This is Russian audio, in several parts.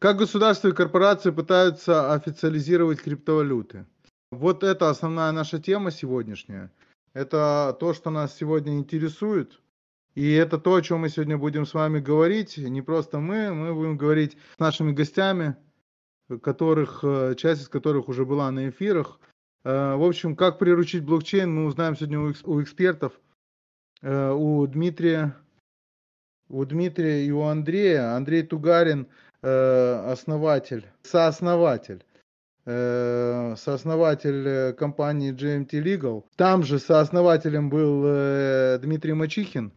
Как государства и корпорации пытаются официализировать криптовалюты? Вот это основная наша тема сегодняшняя. Это то, что нас сегодня интересует. И это то, о чем мы сегодня будем с вами говорить. Не просто мы, мы будем говорить с нашими гостями, которых, э, часть из которых уже была на эфирах. Э, в общем, как приручить блокчейн, мы узнаем сегодня у экспертов, э, у Дмитрия, у Дмитрия и у Андрея. Андрей Тугарин, основатель, сооснователь сооснователь компании GMT Legal. Там же сооснователем был Дмитрий Мачихин,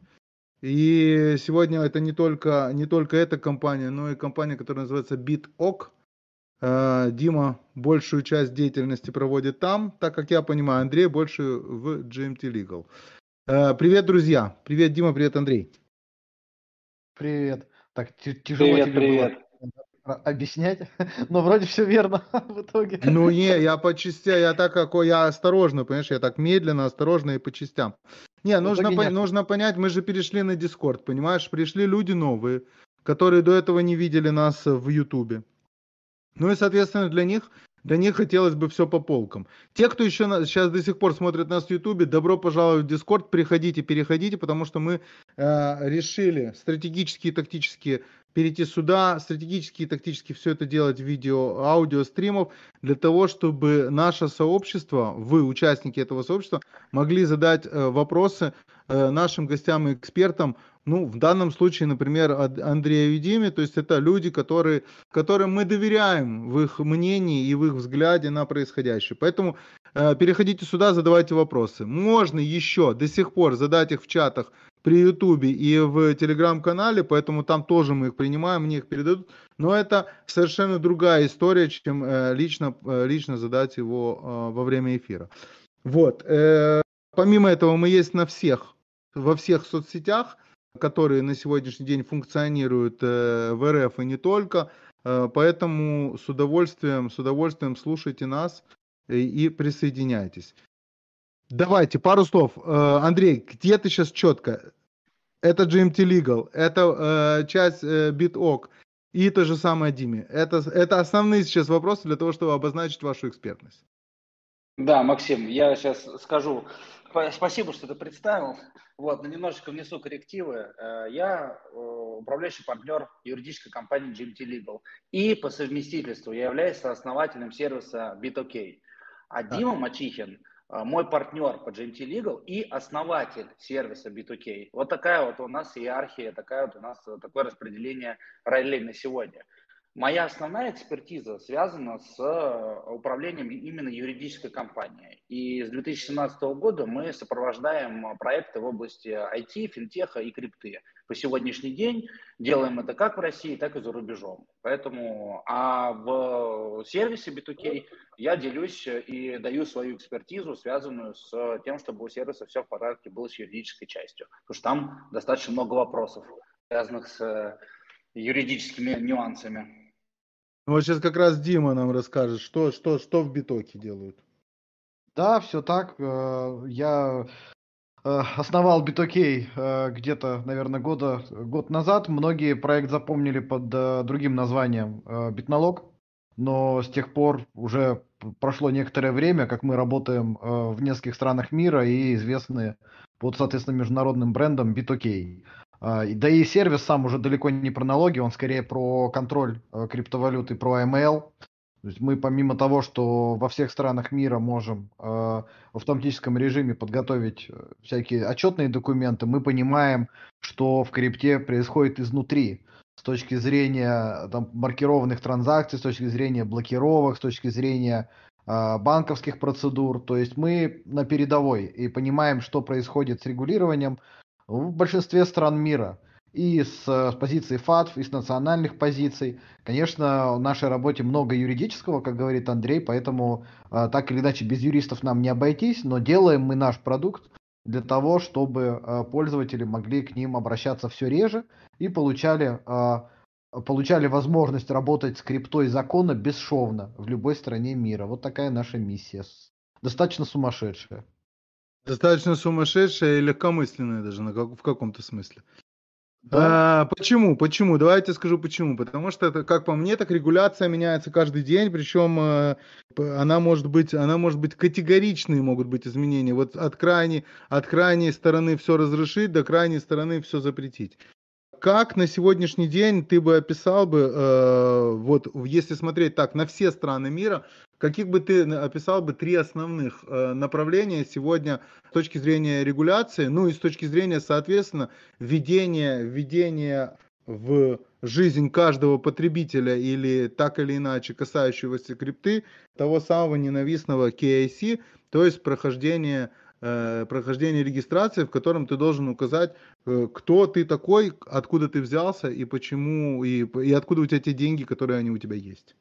и сегодня это не только, не только эта компания, но и компания, которая называется BitOk. Э, Дима большую часть деятельности проводит там, так как я понимаю, Андрей больше в GMT Legal. Э, привет, друзья. Привет, Дима, привет, Андрей. Привет. Так, тяжело привет, тебе привет. было объяснять, но вроде все верно в итоге. Ну не, я по частям, я так какой, я осторожно, понимаешь, я так медленно, осторожно и по частям. Не, нужно, по, нужно понять, мы же перешли на Дискорд, понимаешь? Пришли люди новые, которые до этого не видели нас в Ютубе. Ну и, соответственно, для них, для них хотелось бы все по полкам. Те, кто еще на, сейчас до сих пор смотрит нас в Ютубе, добро пожаловать в Дискорд, приходите, переходите, потому что мы э, решили стратегические и тактические перейти сюда, стратегически и тактически все это делать в видео, аудио, стримов, для того, чтобы наше сообщество, вы, участники этого сообщества, могли задать э, вопросы э, нашим гостям и экспертам, ну, в данном случае, например, Андрею и Диме, то есть это люди, которые, которым мы доверяем в их мнении и в их взгляде на происходящее. Поэтому э, переходите сюда, задавайте вопросы. Можно еще до сих пор задать их в чатах при Ютубе и в Телеграм-канале, поэтому там тоже мы их принимаем, мне их передадут. Но это совершенно другая история, чем э, лично, э, лично задать его э, во время эфира. Вот. Помимо этого, мы есть на всех, во всех соцсетях, которые на сегодняшний день функционируют в РФ и не только. Поэтому с удовольствием, с удовольствием слушайте нас и присоединяйтесь. Давайте, пару слов. Э, Андрей, где ты сейчас четко? Это GMT Legal, это э, часть э, BitOk и то же самое Диме. Это, это основные сейчас вопросы для того, чтобы обозначить вашу экспертность. Да, Максим, я сейчас скажу. Спасибо, что ты представил. Вот, но немножечко внесу коррективы. Э, я управляющий партнер юридической компании GMT Legal. И по совместительству я являюсь основателем сервиса BitOK. А Дима Мачихин – мой партнер по GMT Legal и основатель сервиса B2K. Вот такая вот у нас иерархия, такая вот у нас такое распределение ролей на сегодня. Моя основная экспертиза связана с э, управлением именно юридической компанией. И с 2017 года мы сопровождаем проекты в области IT, финтеха и крипты. По сегодняшний день делаем это как в России, так и за рубежом. Поэтому, а в сервисе B2K я делюсь и даю свою экспертизу, связанную с тем, чтобы у сервиса все в порядке было с юридической частью. Потому что там достаточно много вопросов, связанных с юридическими нюансами. Вот сейчас как раз Дима нам расскажет, что, что, что в битоке делают. Да, все так. Э, я э, основал BitOK э, где-то, наверное, года, год назад. Многие проект запомнили под другим названием Битналог, но с тех пор уже прошло некоторое время, как мы работаем в нескольких странах мира и известны под, соответственно, международным брендом BitOK. А, да и сервис сам уже далеко не про налоги, он скорее про контроль э, криптовалюты, про AML. То есть мы помимо того, что во всех странах мира можем э, в автоматическом режиме подготовить э, всякие отчетные документы, мы понимаем, что в крипте происходит изнутри с точки зрения там, маркированных транзакций, с точки зрения блокировок, с точки зрения э, банковских процедур. То есть мы на передовой и понимаем, что происходит с регулированием, в большинстве стран мира. И с, с позиции ФАТФ, и с национальных позиций. Конечно, в нашей работе много юридического, как говорит Андрей, поэтому э, так или иначе без юристов нам не обойтись, но делаем мы наш продукт для того, чтобы э, пользователи могли к ним обращаться все реже и получали, э, получали возможность работать с криптой закона бесшовно в любой стране мира. Вот такая наша миссия. Достаточно сумасшедшая. Достаточно сумасшедшая и легкомысленная даже в каком-то смысле. Да? А, почему? Почему? Давайте скажу почему. Потому что это, как по мне, так регуляция меняется каждый день, причем э, она может быть, она может быть категоричные могут быть изменения. Вот от крайней, от крайней стороны все разрешить, до крайней стороны все запретить. Как на сегодняшний день ты бы описал бы, э, вот если смотреть так на все страны мира, каких бы ты описал бы три основных э, направления сегодня с точки зрения регуляции, ну и с точки зрения, соответственно, введения, введения в жизнь каждого потребителя или так или иначе касающегося крипты того самого ненавистного KIC, то есть прохождение Э, прохождение регистрации, в котором ты должен указать, э, кто ты такой, откуда ты взялся и почему, и, и откуда у тебя те деньги, которые они у тебя есть.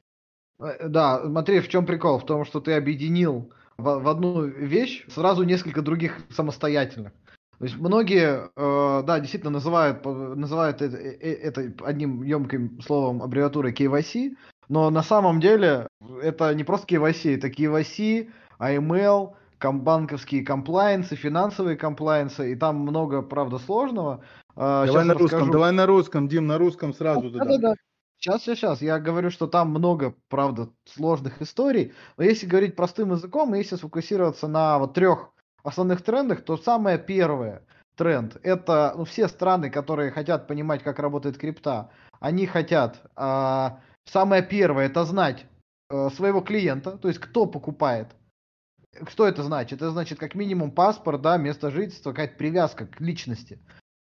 Э, да, смотри, в чем прикол? В том, что ты объединил в, в одну вещь сразу несколько других самостоятельных. То есть многие, э, да, действительно называют, называют это, это одним емким словом аббревиатурой KYC, но на самом деле это не просто KYC, это KYC, AML, банковские комплайенсы, финансовые комплайенсы, и там много, правда, сложного. Давай на русском, давай на русском, Дим, на русском сразу. Да, да, да. Сейчас, сейчас, сейчас. Я говорю, что там много, правда, сложных историй. Но если говорить простым языком, если сфокусироваться на вот трех основных трендах, то самое первое тренд это ну, все страны, которые хотят понимать, как работает крипта, они хотят а, самое первое это знать а, своего клиента, то есть кто покупает, что это значит? Это значит как минимум паспорт, да, место жительства, какая-то привязка к личности.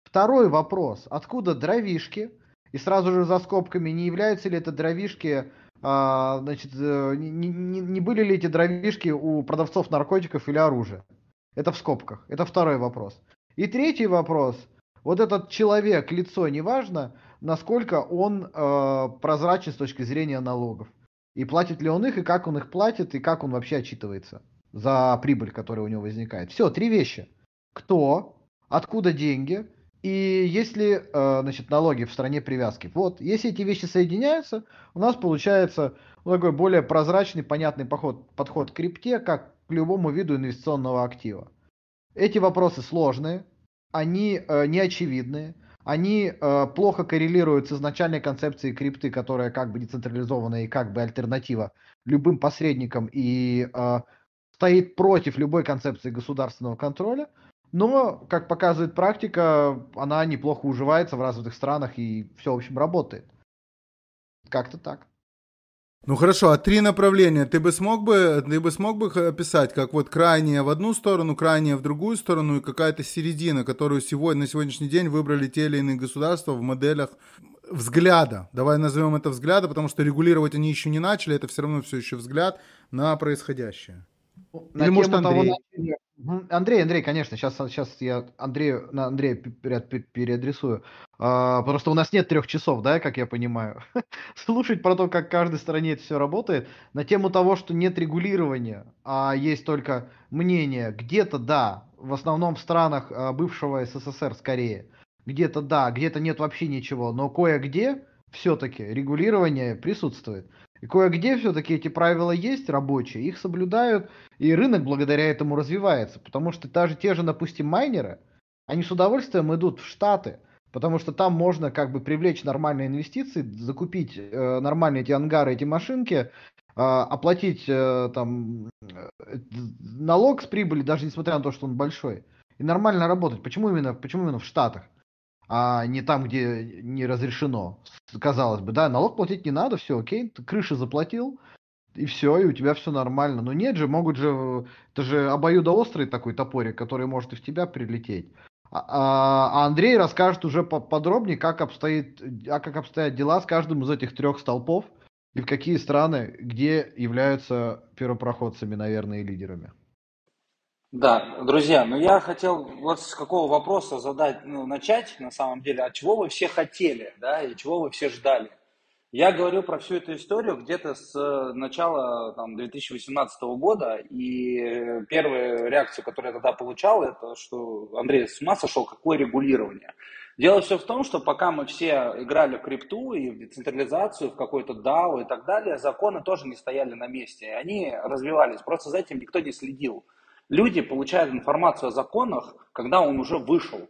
Второй вопрос. Откуда дровишки? И сразу же за скобками, не являются ли это дровишки, а, значит, э, не, не, не были ли эти дровишки у продавцов наркотиков или оружия? Это в скобках. Это второй вопрос. И третий вопрос. Вот этот человек, лицо, неважно, насколько он э, прозрачен с точки зрения налогов. И платит ли он их, и как он их платит, и как он вообще отчитывается за прибыль, которая у него возникает. Все, три вещи. Кто, откуда деньги и есть ли э, значит, налоги в стране привязки. Вот, если эти вещи соединяются, у нас получается такой более прозрачный, понятный подход, подход к крипте, как к любому виду инвестиционного актива. Эти вопросы сложные, они э, неочевидные, они э, плохо коррелируют с изначальной концепцией крипты, которая как бы децентрализованная и как бы альтернатива любым посредникам и э, стоит против любой концепции государственного контроля, но, как показывает практика, она неплохо уживается в развитых странах и все, в общем, работает. Как-то так. Ну хорошо, а три направления ты бы смог бы, ты бы смог бы описать, как вот крайнее в одну сторону, крайнее в другую сторону и какая-то середина, которую сегодня, на сегодняшний день выбрали те или иные государства в моделях взгляда. Давай назовем это взгляда, потому что регулировать они еще не начали, это все равно все еще взгляд на происходящее. На Или может Андрей? Того, Андрей, Андрей, конечно, сейчас, сейчас я Андрею, на Андрея переадресую. А, у нас нет трех часов, да, как я понимаю. Слушать про то, как в каждой стране это все работает, на тему того, что нет регулирования, а есть только мнение. Где-то да, в основном в странах а, бывшего СССР скорее. Где-то да, где-то нет вообще ничего, но кое-где все-таки регулирование присутствует. И кое-где все-таки эти правила есть рабочие, их соблюдают, и рынок благодаря этому развивается. Потому что даже те же, допустим, майнеры, они с удовольствием идут в Штаты, потому что там можно как бы привлечь нормальные инвестиции, закупить э, нормальные эти ангары, эти машинки, э, оплатить э, там э, налог с прибыли, даже несмотря на то, что он большой, и нормально работать. Почему именно, почему именно в Штатах? А не там, где не разрешено. Казалось бы, да, налог платить не надо, все окей, ты крыши заплатил, и все, и у тебя все нормально. Но нет же, могут же, это же обоюдоострый такой топорик, который может и в тебя прилететь. А, а, а Андрей расскажет уже подробнее, как обстоит, а как обстоят дела с каждым из этих трех столпов и в какие страны, где являются первопроходцами, наверное, и лидерами. Да, друзья, ну я хотел вот с какого вопроса задать, ну, начать, на самом деле, от чего вы все хотели, да, и чего вы все ждали. Я говорю про всю эту историю где-то с начала там, 2018 года, и первая реакция, которую я тогда получал, это что Андрей с ума сошел, какое регулирование. Дело все в том, что пока мы все играли в крипту и в децентрализацию, в какой-то DAO и так далее, законы тоже не стояли на месте, они развивались, просто за этим никто не следил. Люди получают информацию о законах, когда он уже вышел.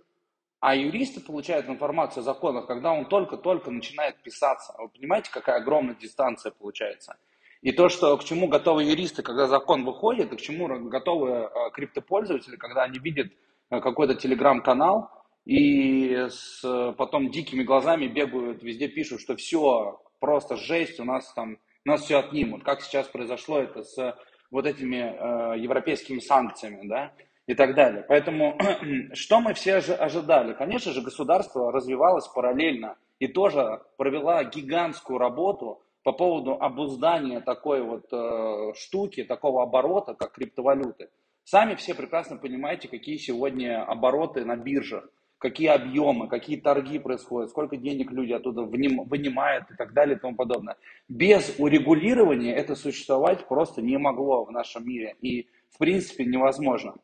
А юристы получают информацию о законах, когда он только-только начинает писаться. Вы понимаете, какая огромная дистанция получается? И то, что к чему готовы юристы, когда закон выходит, и к чему готовы э, криптопользователи, когда они видят э, какой-то телеграм-канал, и с потом дикими глазами бегают, везде пишут, что все, просто жесть, у нас там, нас все отнимут. Как сейчас произошло это с вот этими э, европейскими санкциями, да, и так далее. Поэтому что мы все ожидали? Конечно же, государство развивалось параллельно и тоже провела гигантскую работу по поводу обуздания такой вот э, штуки, такого оборота, как криптовалюты. Сами все прекрасно понимаете, какие сегодня обороты на биржах, какие объемы, какие торги происходят, сколько денег люди оттуда вынимают и так далее и тому подобное. Без урегулирования это существовать просто не могло в нашем мире и в принципе невозможно.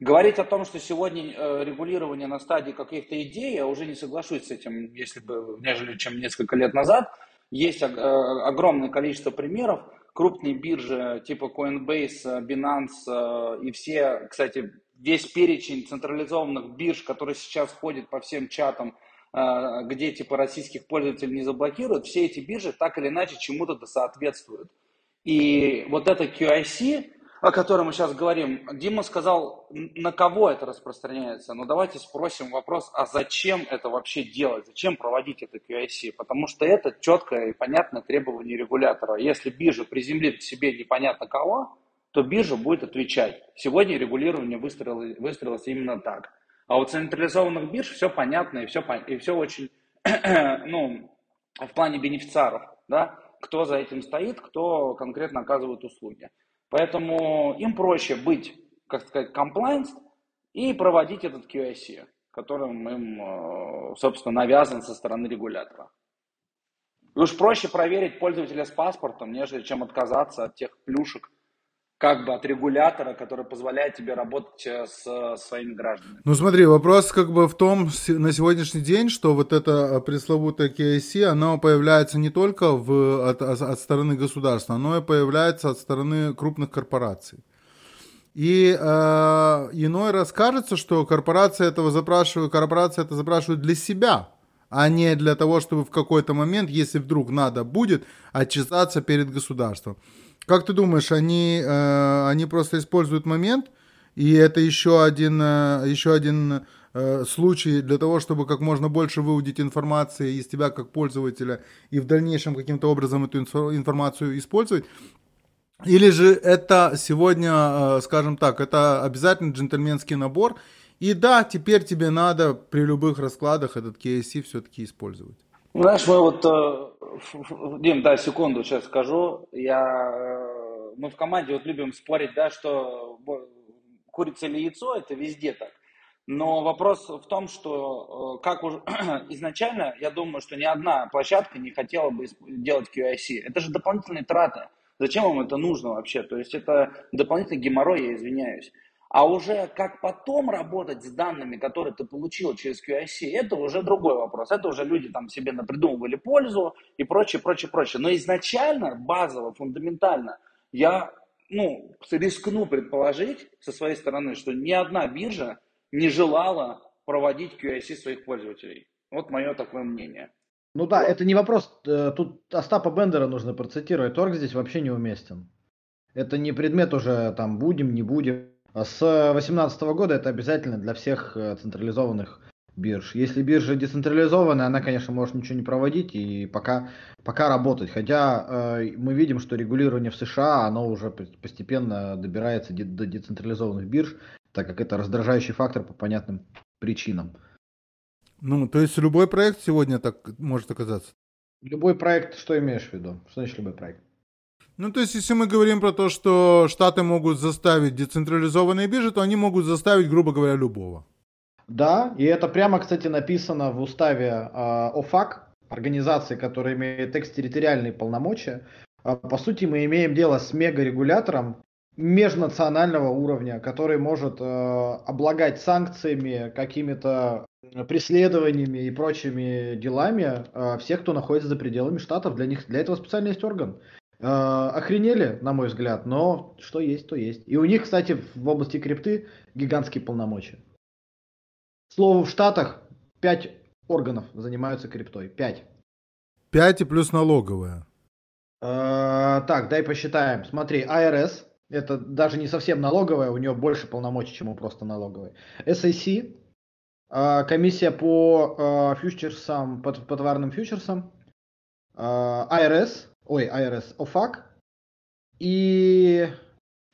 Говорить о том, что сегодня э, регулирование на стадии каких-то идей, я уже не соглашусь с этим, если бы, нежели чем несколько лет назад. Есть э, огромное количество примеров. Крупные биржи типа Coinbase, Binance э, и все, кстати, весь перечень централизованных бирж, который сейчас ходит по всем чатам, где типа российских пользователей не заблокируют, все эти биржи так или иначе чему-то соответствуют. И вот это QIC, о котором мы сейчас говорим, Дима сказал, на кого это распространяется. Но давайте спросим вопрос, а зачем это вообще делать? Зачем проводить это QIC? Потому что это четкое и понятное требование регулятора. Если биржа приземлит к себе непонятно кого, то биржа будет отвечать. Сегодня регулирование выстроилось, выстроилось именно так. А у централизованных бирж все понятно и все, и все очень, ну, в плане бенефициаров, да, кто за этим стоит, кто конкретно оказывает услуги. Поэтому им проще быть, как сказать, compliance и проводить этот QIC, которым им, э, собственно, навязан со стороны регулятора. И уж проще проверить пользователя с паспортом, нежели чем отказаться от тех плюшек, как бы от регулятора, который позволяет тебе работать э, с э, своими гражданами. Ну смотри, вопрос как бы в том на сегодняшний день, что вот эта пресловутая KIC, она появляется не только в, от, от стороны государства, но и появляется от стороны крупных корпораций. И э, иной раз кажется, что корпорация этого запрашивает, корпорация это запрашивает для себя, а не для того, чтобы в какой-то момент, если вдруг надо будет, отчитаться перед государством. Как ты думаешь, они, э, они просто используют момент, и это еще один, э, еще один э, случай для того, чтобы как можно больше выудить информации из тебя как пользователя и в дальнейшем каким-то образом эту информацию использовать? Или же это сегодня, э, скажем так, это обязательно джентльменский набор, и да, теперь тебе надо при любых раскладах этот KSC все-таки использовать. Знаешь, мы вот, э, Дим, да, секунду сейчас скажу. Я, э, мы в команде вот любим спорить, да, что курица или яйцо, это везде так. Но вопрос в том, что э, как уже изначально, я думаю, что ни одна площадка не хотела бы делать QIC. Это же дополнительные траты. Зачем вам это нужно вообще? То есть это дополнительный геморрой, я извиняюсь. А уже как потом работать с данными, которые ты получил через QIC, это уже другой вопрос. Это уже люди там себе напридумывали пользу и прочее, прочее, прочее. Но изначально, базово, фундаментально, я ну, рискну предположить со своей стороны, что ни одна биржа не желала проводить QIC своих пользователей. Вот мое такое мнение. Ну да, это не вопрос. Э, тут Остапа Бендера нужно процитировать. Торг здесь вообще неуместен. Это не предмет уже там будем, не будем. А с 2018 года это обязательно для всех э, централизованных бирж. Если биржа децентрализованная, она, конечно, может ничего не проводить и пока, пока работать. Хотя э, мы видим, что регулирование в США, оно уже постепенно добирается до децентрализованных бирж, так как это раздражающий фактор по понятным причинам. Ну, то есть любой проект сегодня так может оказаться? Любой проект, что имеешь в виду? Что значит любой проект? Ну, то есть, если мы говорим про то, что Штаты могут заставить децентрализованные биржи, то они могут заставить, грубо говоря, любого. Да, и это прямо, кстати, написано в уставе э, ОФАК, организации, которая имеет экстерриториальные полномочия. Э, по сути, мы имеем дело с мегарегулятором межнационального уровня, который может э, облагать санкциями, какими-то преследованиями и прочими делами э, всех, кто находится за пределами штатов. Для них для этого специально есть орган. Э, охренели, на мой взгляд, но что есть, то есть. И у них, кстати, в области крипты гигантские полномочия. слову, в Штатах 5 органов занимаются криптой. 5. 5 и плюс налоговая. Э, так, дай посчитаем. Смотри, АРС, это даже не совсем налоговая, у нее больше полномочий, чем у просто налоговой. SAC, э, комиссия по фьючерсам, по, по товарным фьючерсам. АРС, ой, АРС, ОФАК. И...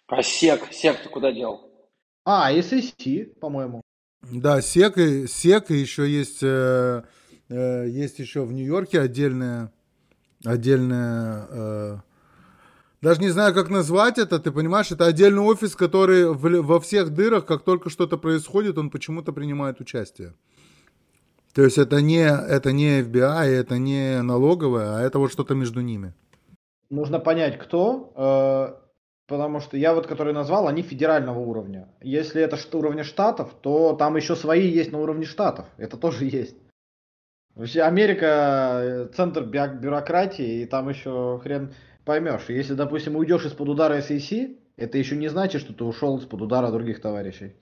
А СЕК, СЕК ты куда дел? А, SAC, по-моему. Да, СЕК, и, СЕК и еще есть, э, э, есть еще в Нью-Йорке отдельная, отдельная, э, даже не знаю, как назвать это, ты понимаешь, это отдельный офис, который в, во всех дырах, как только что-то происходит, он почему-то принимает участие. То есть это не, это не FBI, это не налоговая, а это вот что-то между ними. Нужно понять, кто. Э, Потому что я вот, который назвал, они федерального уровня. Если это уровня штатов, то там еще свои есть на уровне штатов. Это тоже есть. Вообще Америка э, центр бюрократии, и там еще хрен поймешь. Если, допустим, уйдешь из-под удара SEC, это еще не значит, что ты ушел из-под удара других товарищей.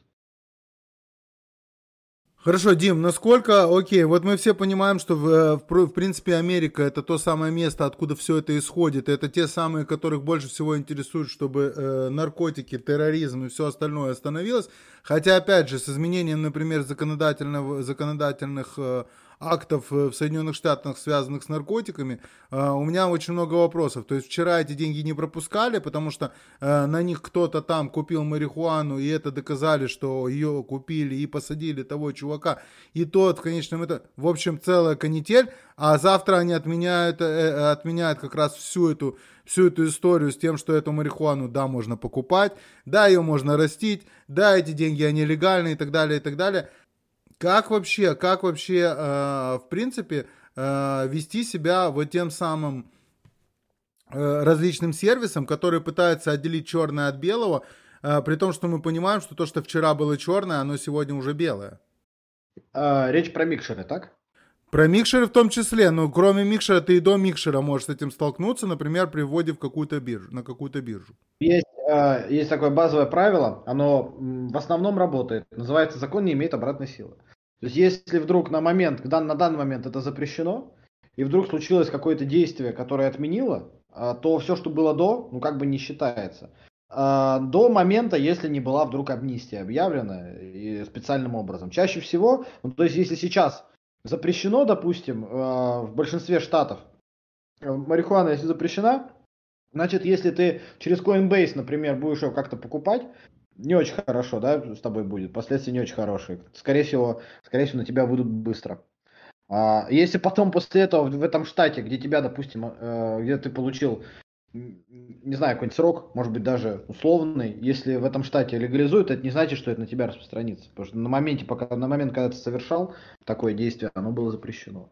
Хорошо, Дим, насколько, окей, вот мы все понимаем, что в, э, в, в принципе Америка это то самое место, откуда все это исходит, это те самые, которых больше всего интересует, чтобы э, наркотики, терроризм и все остальное остановилось, хотя опять же с изменением, например, законодательного, законодательных э, актов э, в Соединенных Штатах, связанных с наркотиками, э, у меня очень много вопросов. То есть вчера эти деньги не пропускали, потому что э, на них кто-то там купил марихуану, и это доказали, что ее купили и посадили того чувака. И тот в конечном это, в общем, целая канитель. А завтра они отменяют, отменяют как раз всю эту, всю эту историю с тем, что эту марихуану, да, можно покупать, да, ее можно растить, да, эти деньги, они легальные и так далее, и так далее. Как вообще, как вообще, э, в принципе, э, вести себя вот тем самым э, различным сервисом, которые пытаются отделить черное от белого, э, при том, что мы понимаем, что то, что вчера было черное, оно сегодня уже белое. А, речь про микшеры, так? Про микшеры в том числе, но кроме микшера ты и до микшера можешь с этим столкнуться, например, при вводе в какую-то биржу, на какую-то биржу. Есть, э, есть такое базовое правило, оно в основном работает, называется закон не имеет обратной силы. То есть если вдруг на момент, на данный момент это запрещено, и вдруг случилось какое-то действие, которое отменило, а, то все, что было до, ну как бы не считается. А, до момента, если не была вдруг амнистия объявлена специальным образом. Чаще всего, ну, то есть если сейчас запрещено, допустим, а, в большинстве штатов э, марихуана, если запрещена, значит, если ты через Coinbase, например, будешь его как-то покупать, не очень хорошо, да, с тобой будет. Последствия не очень хорошие. Скорее всего, скорее всего, на тебя выйдут быстро. А если потом после этого в этом штате, где тебя, допустим, э, где ты получил, не знаю, какой-нибудь срок, может быть, даже условный, если в этом штате легализуют, это не значит, что это на тебя распространится. Потому что на моменте, пока, на момент, когда ты совершал такое действие, оно было запрещено.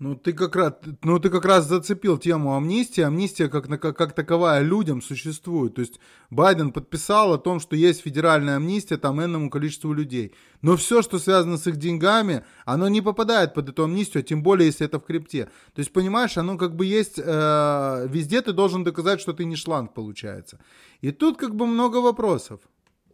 Ну ты как раз, ну ты как раз зацепил тему амнистии. Амнистия как, как, как таковая людям существует. То есть Байден подписал о том, что есть федеральная амнистия там энному количеству людей. Но все, что связано с их деньгами, оно не попадает под эту амнистию, а тем более, если это в крипте. То есть, понимаешь, оно как бы есть, э, везде ты должен доказать, что ты не шланг, получается. И тут как бы много вопросов.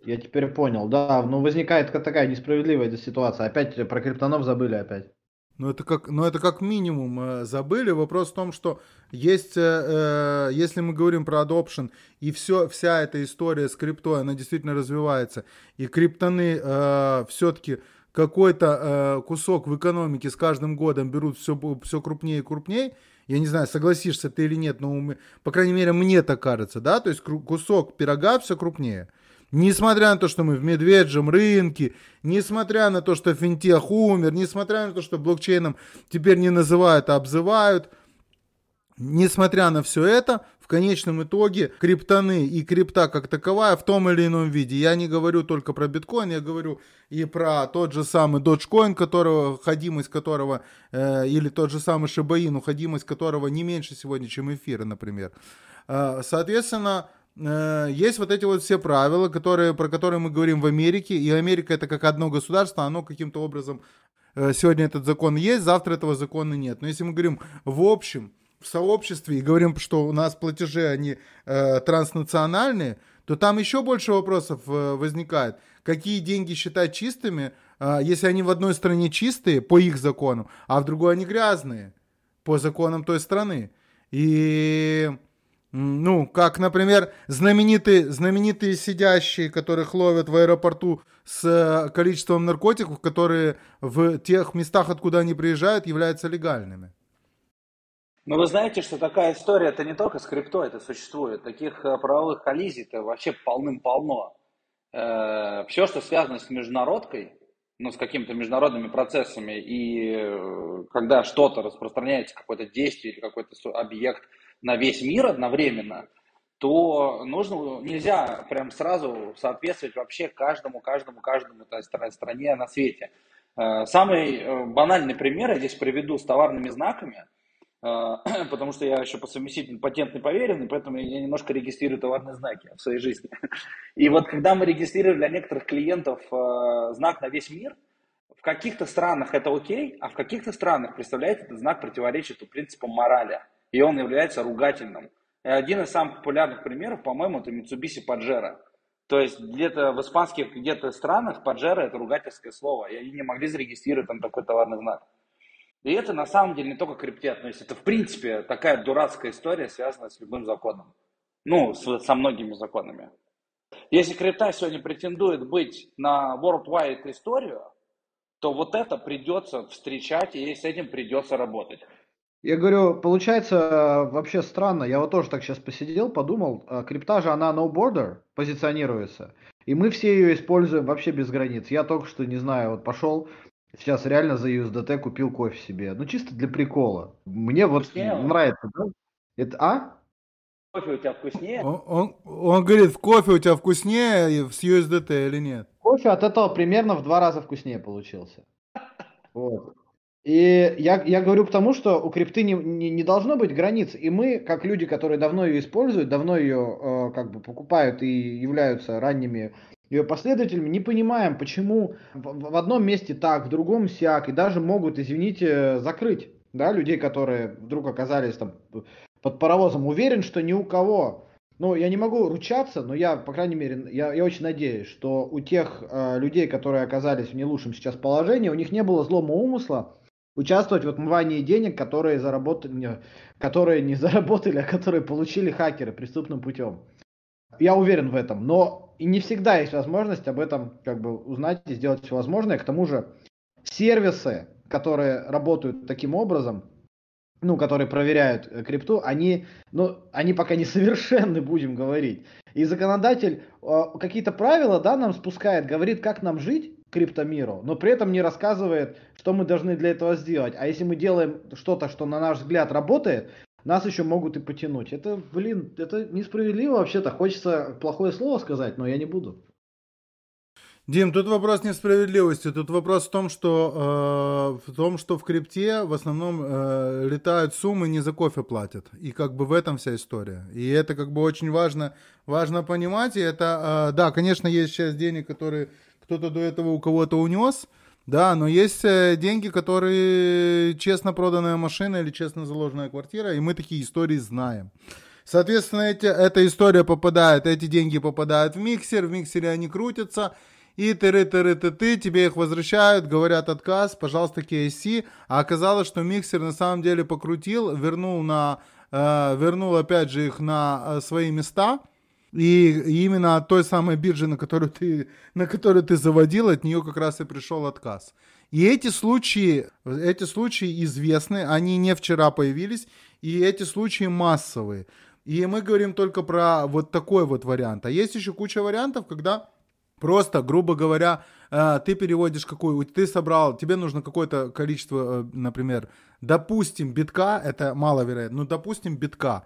Я теперь понял, да, но возникает такая несправедливая ситуация. Опять про криптонов забыли опять. Ну это как, ну это как минимум э, забыли. Вопрос в том, что есть, э, э, если мы говорим про adoption и все, вся эта история с криптой, она действительно развивается, и криптоны э, все-таки какой-то э, кусок в экономике с каждым годом берут все, все крупнее и крупнее. Я не знаю, согласишься ты или нет, но по крайней мере мне так кажется, да, то есть кусок пирога все крупнее. Несмотря на то, что мы в медвежьем рынке, несмотря на то, что финтех умер, несмотря на то, что блокчейном теперь не называют, а обзывают, несмотря на все это, в конечном итоге криптоны и крипта как таковая в том или ином виде. Я не говорю только про биткоин, я говорю и про тот же самый Dogecoin, которого, ходимость которого, э, или тот же самый Шибаин, уходимость которого не меньше сегодня, чем эфиры, например. Э, соответственно, Э, есть вот эти вот все правила, которые, про которые мы говорим в Америке, и Америка это как одно государство, оно каким-то образом, э, сегодня этот закон есть, завтра этого закона нет. Но если мы говорим в общем, в сообществе и говорим, что у нас платежи, они э, транснациональные, то там еще больше вопросов э, возникает. Какие деньги считать чистыми, а, если они в одной стране чистые по их закону, а в другой они грязные по законам той страны. И ну, как, например, знаменитые, знаменитые сидящие, которых ловят в аэропорту с э, количеством наркотиков, которые в тех местах, откуда они приезжают, являются легальными. Ну, вы знаете, что такая история, это не только с крипто, это существует. Таких э, правовых коллизий-то вообще полным-полно. Э, все, что связано с международкой, ну, с какими-то международными процессами, и когда что-то распространяется, какое-то действие или какой-то объект на весь мир одновременно, то нужно, нельзя прям сразу соответствовать вообще каждому, каждому, каждому стране на свете. Э, самый э, банальный пример я здесь приведу с товарными знаками, потому что я еще по совместительству патентный поверенный, поэтому я немножко регистрирую товарные знаки в своей жизни. И вот когда мы регистрировали для некоторых клиентов знак на весь мир, в каких-то странах это окей, а в каких-то странах, представляете, этот знак противоречит принципам морали и он является ругательным. И один из самых популярных примеров, по-моему, это Mitsubishi Pajero. То есть где-то в испанских где-то странах Pajero это ругательское слово, и они не могли зарегистрировать там такой товарный знак. И это на самом деле не только к крипте относится, это в принципе такая дурацкая история, связанная с любым законом. Ну, с, со многими законами. Если крипта сегодня претендует быть на worldwide историю, то вот это придется встречать, и с этим придется работать. Я говорю, получается вообще странно. Я вот тоже так сейчас посидел, подумал. А, крипта же, она no border позиционируется. И мы все ее используем вообще без границ. Я только что, не знаю, вот пошел, сейчас реально за USDT купил кофе себе. Ну, чисто для прикола. Мне вот вкуснее нравится, да? Это, а? Кофе у тебя вкуснее? Он, он, он говорит, кофе у тебя вкуснее с USDT или нет? Кофе от этого примерно в два раза вкуснее получился. Вот. И я, я говорю потому, что у крипты не, не, не должно быть границ. И мы, как люди, которые давно ее используют, давно ее э, как бы покупают и являются ранними ее последователями, не понимаем, почему в, в одном месте так, в другом сяк, и даже могут, извините, закрыть да, людей, которые вдруг оказались там под паровозом. Уверен, что ни у кого ну, я не могу ручаться, но я, по крайней мере, я, я очень надеюсь, что у тех э, людей, которые оказались в не лучшем сейчас положении, у них не было злого умысла, участвовать в отмывании денег, которые, заработали, которые не заработали, а которые получили хакеры преступным путем. Я уверен в этом, но и не всегда есть возможность об этом как бы узнать и сделать все возможное. К тому же сервисы, которые работают таким образом, ну, которые проверяют э, крипту, они, ну, они пока не совершенны, будем говорить. И законодатель э, какие-то правила, да, нам спускает, говорит, как нам жить, криптомиру, но при этом не рассказывает, что мы должны для этого сделать. А если мы делаем что-то, что на наш взгляд работает, нас еще могут и потянуть. Это, блин, это несправедливо вообще-то. Хочется плохое слово сказать, но я не буду. Дим, тут вопрос несправедливости. Тут вопрос в том, что э, в том, что в крипте в основном э, летают суммы не за кофе платят, и как бы в этом вся история. И это как бы очень важно, важно понимать. И это, э, да, конечно, есть сейчас денег, которые кто-то до этого у кого-то унес, да, но есть э, деньги, которые честно проданная машина или честно заложенная квартира, и мы такие истории знаем. Соответственно, эти, эта история попадает, эти деньги попадают в миксер, в миксере они крутятся, и тыры тыры ты ты тебе их возвращают, говорят отказ, пожалуйста, KSC, а оказалось, что миксер на самом деле покрутил, вернул на, э, вернул опять же их на э, свои места, и именно от той самой биржи, на которую ты, на которую ты заводил, от нее как раз и пришел отказ. И эти случаи, эти случаи известны, они не вчера появились, и эти случаи массовые. И мы говорим только про вот такой вот вариант. А есть еще куча вариантов, когда просто, грубо говоря, э, ты переводишь какую, ты собрал, тебе нужно какое-то количество, э, например, допустим, битка, это маловероятно, ну, допустим, битка.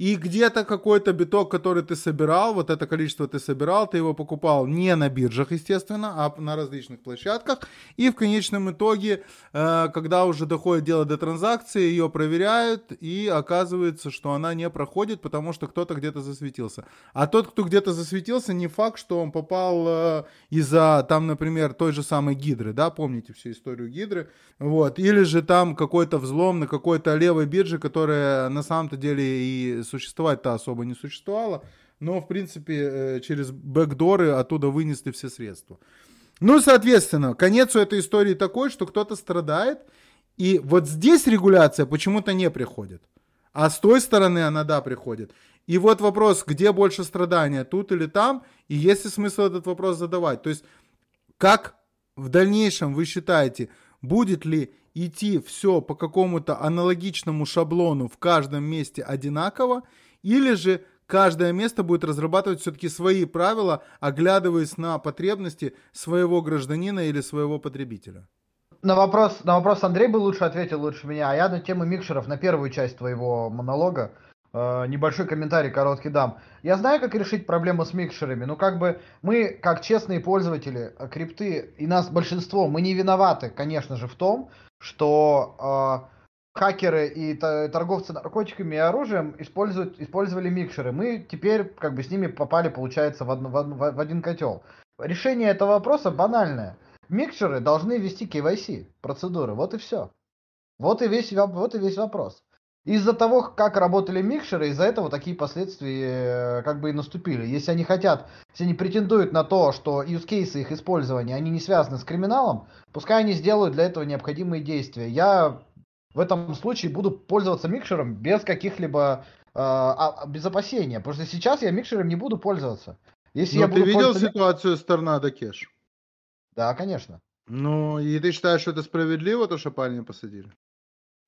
И где-то какой-то биток, который ты собирал, вот это количество ты собирал, ты его покупал не на биржах, естественно, а на различных площадках. И в конечном итоге, э, когда уже доходит дело до транзакции, ее проверяют, и оказывается, что она не проходит, потому что кто-то где-то засветился. А тот, кто где-то засветился, не факт, что он попал э, из-за, там, например, той же самой гидры, да, помните всю историю гидры, вот, или же там какой-то взлом на какой-то левой бирже, которая на самом-то деле и существовать-то особо не существовало, но, в принципе, э, через бэкдоры оттуда вынесли все средства. Ну, соответственно, конец у этой истории такой, что кто-то страдает, и вот здесь регуляция почему-то не приходит. А с той стороны она, да, приходит. И вот вопрос, где больше страдания, тут или там, и есть ли смысл этот вопрос задавать. То есть, как в дальнейшем вы считаете, будет ли идти все по какому-то аналогичному шаблону в каждом месте одинаково, или же каждое место будет разрабатывать все-таки свои правила, оглядываясь на потребности своего гражданина или своего потребителя? На вопрос, на вопрос Андрей бы лучше ответил лучше меня, а я на тему микшеров, на первую часть твоего монолога, э, небольшой комментарий короткий дам. Я знаю, как решить проблему с микшерами, но как бы мы, как честные пользователи э, крипты, и нас большинство, мы не виноваты, конечно же, в том, что э, хакеры и торговцы наркотиками и оружием используют, использовали микшеры. Мы теперь как бы с ними попали, получается, в, одно, в, в один котел. Решение этого вопроса банальное. Микшеры должны вести KYC процедуры, вот и все. Вот и весь, вот и весь вопрос. Из-за того, как работали микшеры, из-за этого такие последствия э, как бы и наступили. Если они хотят, если они претендуют на то, что cases их использования, они не связаны с криминалом, пускай они сделают для этого необходимые действия. Я в этом случае буду пользоваться микшером без каких-либо э, а, без опасения, потому что сейчас я микшером не буду пользоваться. Если Но я ты видел пользоваться... ситуацию с Торнадо Кэш? Да, конечно. Ну, и ты считаешь, что это справедливо, то, что парня посадили?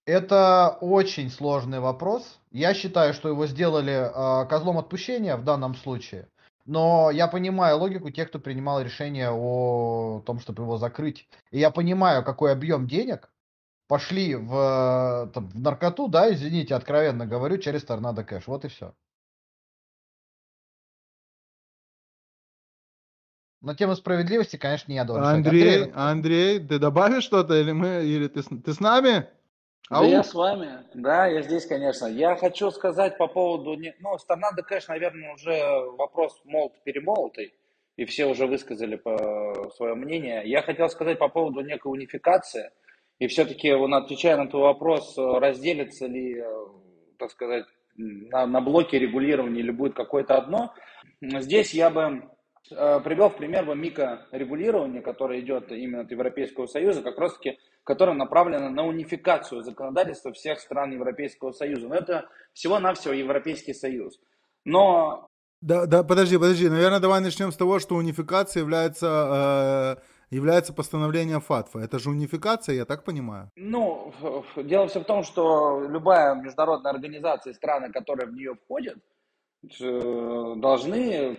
Это очень сложный вопрос. Я считаю, что его сделали э, козлом отпущения в данном случае. Но я понимаю логику тех, кто принимал решение о том, чтобы его закрыть. И я понимаю, какой объем денег пошли в, там, в наркоту, да, извините, откровенно говорю, через торнадо кэш. Вот и все. На тему справедливости, конечно, не я должен. Андрей, Андрей, Андрей, ты добавишь что-то или мы, или ты, ты с нами? Да Ау. я с вами, да, я здесь, конечно. Я хочу сказать по поводу, ну, с торнадо кэш, наверное, уже вопрос молот-перемолотый, и все уже высказали по свое мнение. Я хотел сказать по поводу некой унификации – и все-таки, он, отвечая на твой вопрос, разделится ли, э, так сказать, на, на блоки регулирования или будет какое-то одно, здесь я бы э, привел в пример бы микрорегулирование, которое идет именно от Европейского Союза, как раз таки, которое направлено на унификацию законодательства всех стран Европейского Союза. Но это всего-навсего Европейский Союз. Но да, да, подожди, подожди. Наверное, давай начнем с того, что унификация является э, является постановление ФАТФа. Это же унификация, я так понимаю? Ну, дело все в том, что любая международная организация, страны, которые в нее входят, э, должны,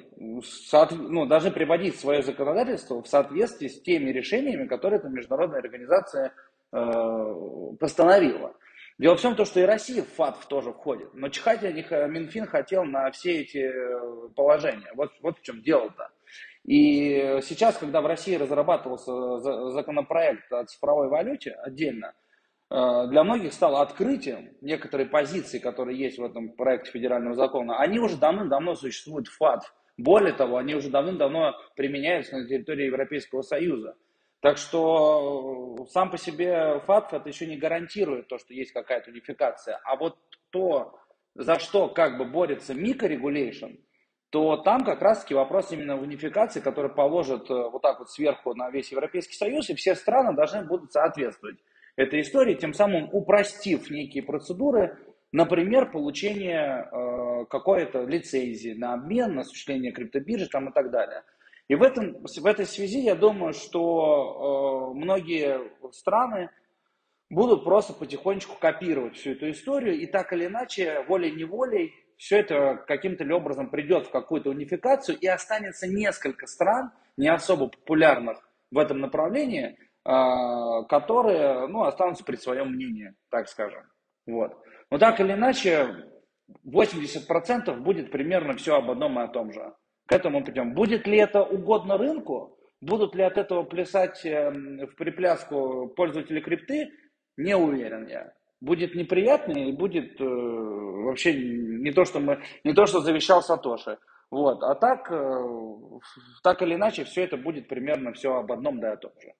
ну, должны приводить свое законодательство в соответствии с теми решениями, которые эта международная организация э, постановила. Дело в том, что и Россия в ФАТФ тоже входит, но чихать них э, Минфин хотел на все эти положения. Вот, вот в чем дело-то. И сейчас, когда в России разрабатывался законопроект о цифровой валюте отдельно, э, для многих стало открытием некоторые позиции, которые есть в этом проекте федерального закона, они уже давным-давно существуют в ФАТФ. Более того, они уже давным-давно применяются на территории Европейского Союза. Так что сам по себе ФАТФ это еще не гарантирует то, что есть какая-то унификация. А вот то, за что как бы борется микрорегулейшн, то там как раз-таки вопрос именно унификации, который положит э, вот так вот сверху на весь Европейский Союз, и все страны должны будут соответствовать этой истории, тем самым упростив некие процедуры, например, получение э, какой-то лицензии на обмен, на осуществление криптобиржи там, и так далее. И в, этом, в этой связи я думаю, что э, многие страны будут просто потихонечку копировать всю эту историю, и так или иначе, волей-неволей, все это каким-то образом придет в какую-то унификацию и останется несколько стран, не особо популярных в этом направлении, которые ну, останутся при своем мнении, так скажем. Вот. Но так или иначе, 80% будет примерно все об одном и о том же. К этому придем. Будет ли это угодно рынку? Будут ли от этого плясать эм, в припляску пользователи крипты? Не уверен я будет неприятно и будет э, вообще не то, что мы, не то, что завещал Сатоши. Вот. А так, э, так или иначе, все это будет примерно все об одном да о том же.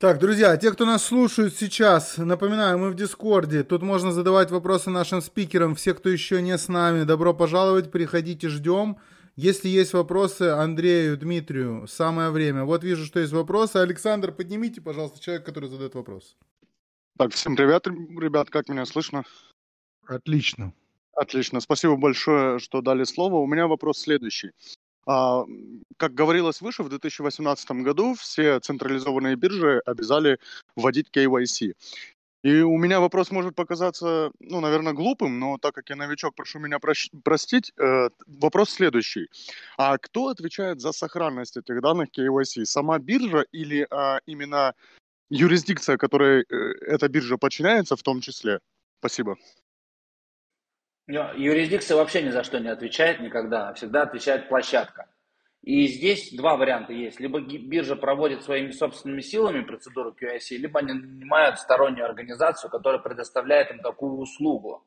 Так, друзья, те, кто нас слушают сейчас, напоминаю, мы в Дискорде. Тут можно задавать вопросы нашим спикерам. Все, кто еще не с нами, добро пожаловать, приходите, ждем. Если есть вопросы Андрею, Дмитрию, самое время. Вот вижу, что есть вопросы. Александр, поднимите, пожалуйста, человек, который задает вопрос. Так, всем привет, ребят, как меня слышно? Отлично. Отлично, спасибо большое, что дали слово. У меня вопрос следующий. А, как говорилось выше, в 2018 году все централизованные биржи обязали вводить KYC. И у меня вопрос может показаться, ну, наверное, глупым, но так как я новичок, прошу меня простить. Э, вопрос следующий. А кто отвечает за сохранность этих данных KYC? Сама биржа или а, именно юрисдикция, которой э, эта биржа подчиняется в том числе? Спасибо. Юрисдикция вообще ни за что не отвечает никогда, всегда отвечает площадка. И здесь два варианта есть. Либо биржа проводит своими собственными силами процедуру QIC, либо они нанимают стороннюю организацию, которая предоставляет им такую услугу.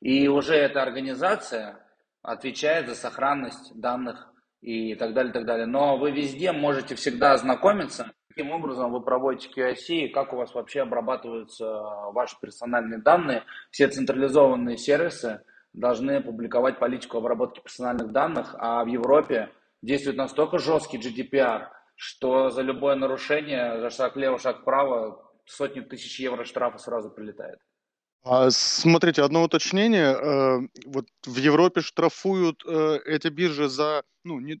И уже эта организация отвечает за сохранность данных и так далее, так далее. Но вы везде можете всегда ознакомиться, каким образом вы проводите QIC, как у вас вообще обрабатываются ваши персональные данные. Все централизованные сервисы должны публиковать политику обработки персональных данных, а в Европе действует настолько жесткий GDPR, что за любое нарушение, за шаг влево, шаг вправо, сотни тысяч евро штрафа сразу прилетает. А, смотрите, одно уточнение. Э, вот в Европе штрафуют э, эти биржи за, ну, не,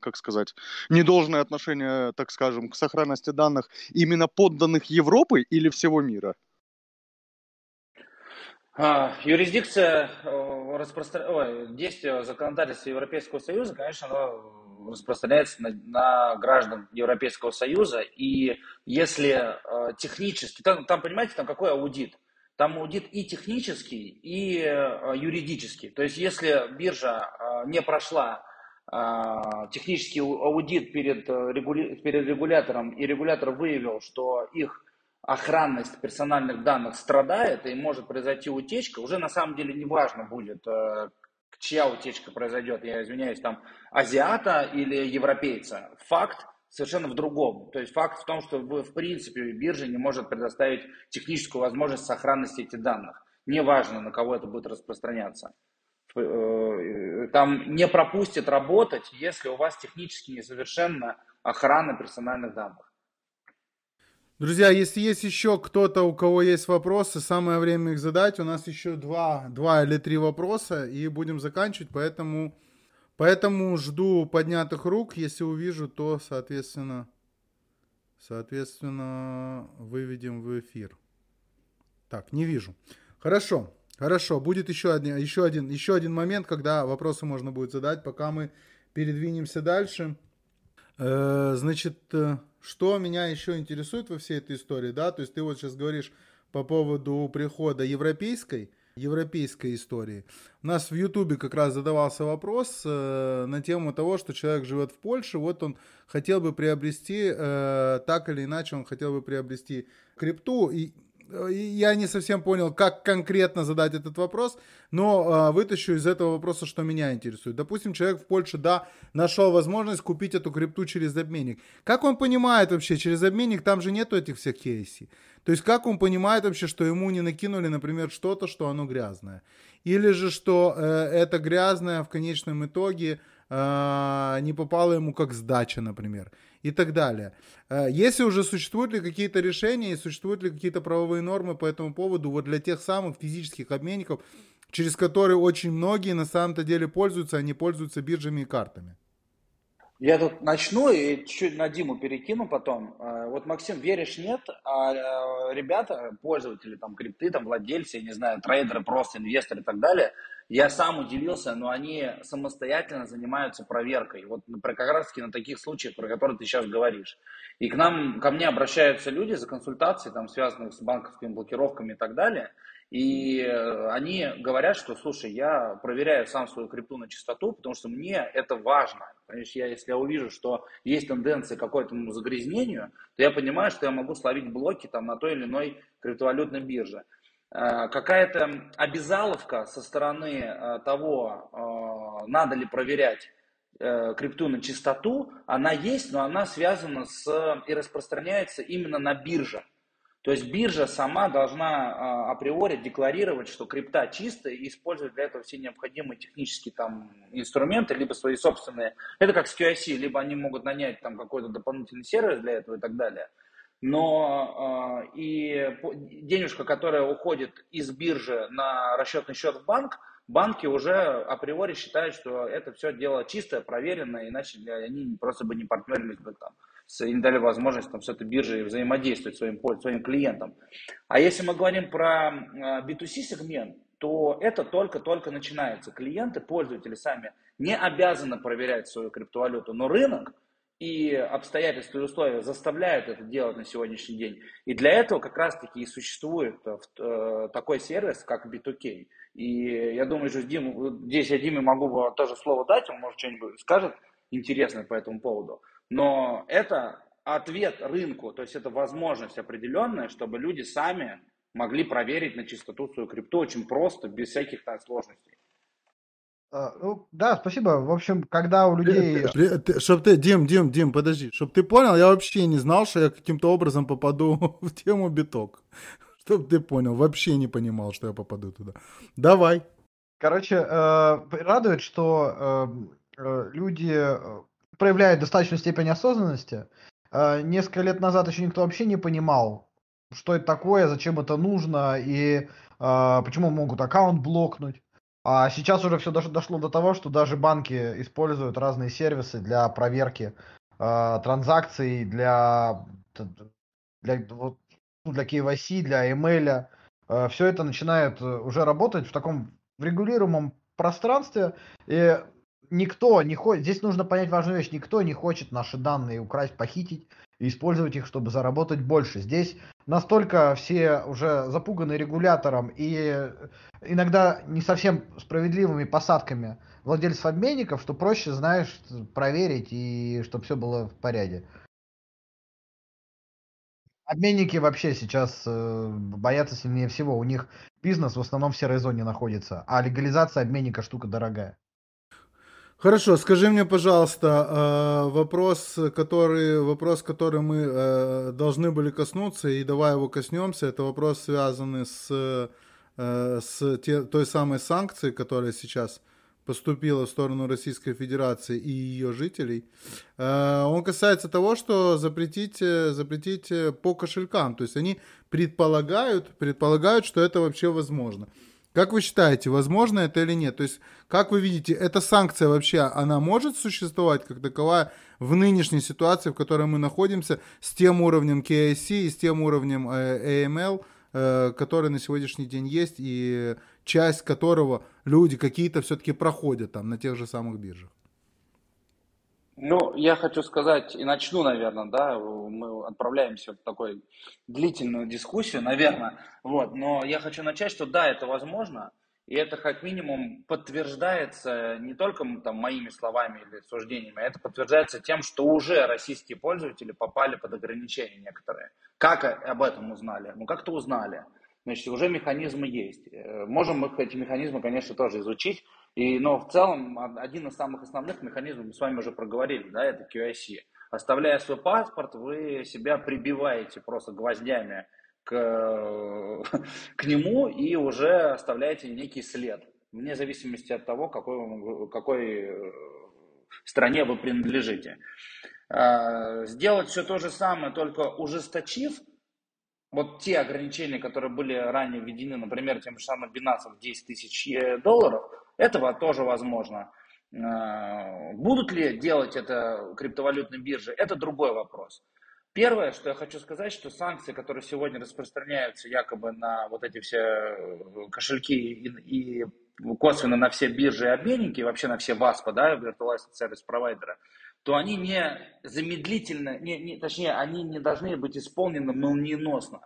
как сказать, недолжное отношение, так скажем, к сохранности данных именно подданных Европы или всего мира? А, юрисдикция э, распростр... Ой, действия законодательства Европейского Союза, конечно, оно распространяется на, на граждан Европейского Союза. И если э, технически, там, там, понимаете, там какой аудит? Там аудит и технический, и э, юридический. То есть, если биржа э, не прошла э, технический аудит перед, э, регули... перед регулятором, и регулятор выявил, что их охранность персональных данных страдает и может произойти утечка, уже на самом деле не важно будет, э, чья утечка произойдет, я извиняюсь, там азиата или европейца. Факт совершенно в другом. То есть факт в том, что вы, в принципе биржа не может предоставить техническую возможность сохранности этих данных. Неважно, на кого это будет распространяться. Э, там не пропустит работать, если у вас технически несовершенна охрана персональных данных. Друзья, если есть еще кто-то, у кого есть вопросы, самое время их задать. У нас еще два, два или три вопроса, и будем заканчивать, поэтому, поэтому жду поднятых рук. Если увижу, то, соответственно, соответственно, выведем в эфир. Так, не вижу. Хорошо, хорошо. Будет еще один, еще один, еще один момент, когда вопросы можно будет задать, пока мы передвинемся дальше. Э, значит, э, что меня еще интересует во всей этой истории, да, то есть ты вот сейчас говоришь по поводу прихода европейской, европейской истории. У нас в Ютубе как раз задавался вопрос э, на тему того, что человек живет в Польше, вот он хотел бы приобрести, э, так или иначе он хотел бы приобрести крипту, и я не совсем понял, как конкретно задать этот вопрос, но э, вытащу из этого вопроса, что меня интересует. Допустим, человек в Польше, да, нашел возможность купить эту крипту через обменник. Как он понимает вообще, через обменник там же нету этих всех кейсей? То есть как он понимает вообще, что ему не накинули, например, что-то, что оно грязное? Или же, что э, это грязное в конечном итоге э, не попало ему как сдача, например? и так далее. Э, если уже существуют ли какие-то решения и существуют ли какие-то правовые нормы по этому поводу вот для тех самых физических обменников, через которые очень многие на самом-то деле пользуются, они пользуются биржами и картами? Я тут начну и чуть-чуть на Диму перекину потом. Вот, Максим, веришь, нет, а ребята, пользователи там крипты, там владельцы, я не знаю, трейдеры, просто инвесторы и так далее – я сам удивился, но они самостоятельно занимаются проверкой. Вот как раз таки на таких случаях, про которые ты сейчас говоришь. И к нам, ко мне обращаются люди за консультацией, там, связанных с банковскими блокировками и так далее. И они говорят, что, слушай, я проверяю сам свою крипту на чистоту, потому что мне это важно. Понимаешь, я, если я увижу, что есть тенденция к какому-то загрязнению, то я понимаю, что я могу словить блоки там, на той или иной криптовалютной бирже. Э, какая-то обязаловка со стороны э, того, э, надо ли проверять крипту на чистоту, она есть, но она связана с и распространяется именно на бирже. То есть биржа сама должна априори декларировать, что крипта чистая и использовать для этого все необходимые технические там инструменты, либо свои собственные. Это как с QIC, либо они могут нанять там какой-то дополнительный сервис для этого и так далее. Но э, и денежка, которая уходит из биржи на расчетный счет в банк, банки уже априори считают, что это все дело чистое, проверенное, иначе они просто бы не партнерились бы там не дали возможность там, с этой биржей взаимодействовать своим, своим клиентам. А если мы говорим про B2C сегмент, то это только-только начинается. Клиенты, пользователи сами не обязаны проверять свою криптовалюту, но рынок и обстоятельства и условия заставляют это делать на сегодняшний день. И для этого как раз-таки и существует э, такой сервис, как B2K. И я думаю, что Дим, здесь я Диме могу тоже слово дать, он может что-нибудь скажет интересное по этому поводу. Но это ответ рынку, то есть это возможность определенная, чтобы люди сами могли проверить на чистоту свою крипту очень просто, без всяких там сложностей. А, ну, да, спасибо. В общем, когда у людей... Чтоб ты, Дим, Дим, Дим, подожди. Чтоб ты понял, я вообще не знал, что я каким-то образом попаду в тему биток. Чтоб ты понял, вообще не понимал, что я попаду туда. Давай. Короче, э, радует, что э, э, люди проявляет достаточную степень осознанности. А, несколько лет назад еще никто вообще не понимал, что это такое, зачем это нужно и а, почему могут аккаунт блокнуть. А сейчас уже все дошло до того, что даже банки используют разные сервисы для проверки э, транзакций, для, для, вот, ну, для KYC, для email. Э, все это начинает уже работать в таком регулируемом пространстве. И никто не хочет, здесь нужно понять важную вещь, никто не хочет наши данные украсть, похитить и использовать их, чтобы заработать больше. Здесь настолько все уже запуганы регулятором и иногда не совсем справедливыми посадками владельцев обменников, что проще, знаешь, проверить и чтобы все было в порядке. Обменники вообще сейчас э, боятся сильнее всего. У них бизнес в основном в серой зоне находится, а легализация обменника штука дорогая. Хорошо, скажи мне, пожалуйста, э, вопрос, который, вопрос, который мы э, должны были коснуться, и давай его коснемся, это вопрос, связанный с, э, с те, той самой санкцией, которая сейчас поступила в сторону Российской Федерации и ее жителей. Он касается того, что запретить, запретить по кошелькам, то есть они предполагают, предполагают, что это вообще возможно. Как вы считаете, возможно это или нет? То есть, как вы видите, эта санкция вообще, она может существовать как таковая в нынешней ситуации, в которой мы находимся, с тем уровнем KIC и с тем уровнем э, AML, э, который на сегодняшний день есть, и часть которого люди какие-то все-таки проходят там на тех же самых биржах? Ну, я хочу сказать, и начну, наверное, да, мы отправляемся в такую длительную дискуссию, наверное, вот, но я хочу начать, что да, это возможно, и это как минимум подтверждается не только там, моими словами или суждениями, а это подтверждается тем, что уже российские пользователи попали под ограничения некоторые. Как об этом узнали? Ну, как-то узнали. Значит, уже механизмы есть. Э, можем мы эти механизмы, конечно, тоже изучить, и, но в целом один из самых основных механизмов мы с вами уже проговорили, да, это QIC. Оставляя свой паспорт, вы себя прибиваете просто гвоздями к, к нему и уже оставляете некий след, вне зависимости от того, какой, какой э, стране вы принадлежите. А, сделать все то же самое, только ужесточив вот те ограничения, которые были ранее введены, например, тем же самым Binance 10 тысяч э, долларов, этого тоже возможно. Э, будут ли делать это криптовалютные биржи, это другой вопрос. Первое, что я хочу сказать, что санкции, которые сегодня распространяются якобы на вот эти все э, кошельки и, и косвенно на все биржи и обменники, вообще на все ВАСПа, да, Virtualized Service Provider, то они не замедлительно, не, не, точнее, они не должны быть исполнены молниеносно.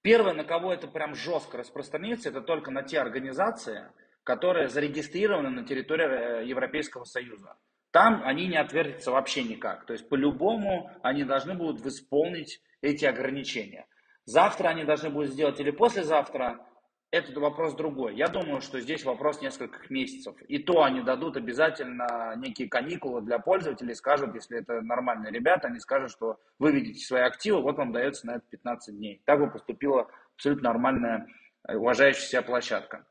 Первое, на кого это прям жестко распространяется, это только на те организации, которые зарегистрированы на территории э, Европейского Союза. Там они не отвертятся вообще никак. То есть по-любому они должны будут исполнить эти ограничения. Завтра они должны будут сделать или послезавтра, это вопрос другой. Я думаю, что здесь вопрос нескольких месяцев. И то они дадут обязательно некие каникулы для пользователей, скажут, если это нормальные ребята, они скажут, что вы видите свои активы, вот вам дается на это 15 дней. Так бы поступила абсолютно нормальная, э, уважающая себя площадка.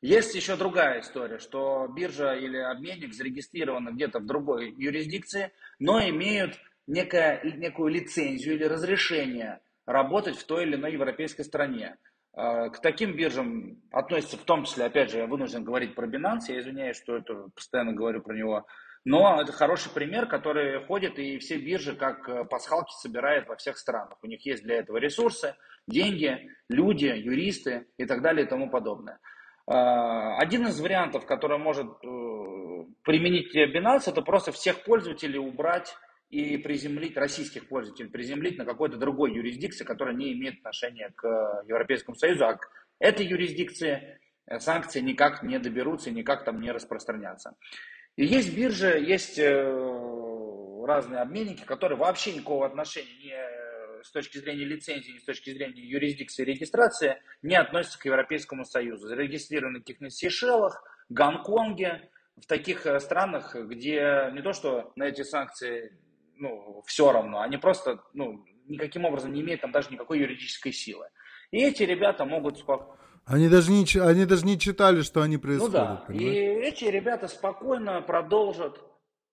Есть еще другая история, что биржа или обменник зарегистрированы где-то в другой юрисдикции, но имеют некое, некую лицензию или разрешение работать в той или иной европейской стране. А, к таким биржам относится в том числе, опять же, я вынужден говорить про Binance, я извиняюсь, что это постоянно говорю про него, но это хороший пример, который ходит и все биржи как э, пасхалки собирает во всех странах. У них есть для этого ресурсы, деньги, люди, юристы и так далее и тому подобное. А, один из вариантов, который может э, применить Binance, это просто всех пользователей убрать и приземлить российских пользователей, приземлить на какой-то другой юрисдикции, которая не имеет отношения к Европейскому Союзу, а к этой юрисдикции э, санкции никак не доберутся и никак там не распространятся. И есть биржи, есть э, разные обменники, которые вообще никакого отношения не э, с точки зрения лицензии, ни с точки зрения юрисдикции регистрации не относятся к Европейскому Союзу. Зарегистрированы в каких-нибудь Сейшелах, Гонконге, в таких странах, где не то, что на эти санкции ну, все равно. Они просто, ну, никаким образом не имеют там даже никакой юридической силы. И эти ребята могут спокойно... Они даже, не, они даже не читали, что они происходят. Ну да, понимаешь? и эти ребята спокойно продолжат э,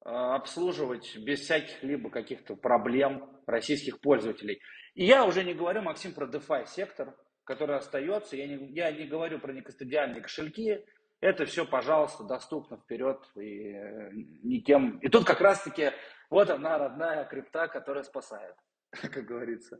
обслуживать без всяких либо каких-то проблем российских пользователей. И я уже не говорю, Максим, про DeFi сектор, который остается. Я не, я не говорю про некостадиальные кошельки. Это все, пожалуйста, доступно вперед и э, никем. И тут как раз-таки вот она, родная крипта, которая спасает, как говорится.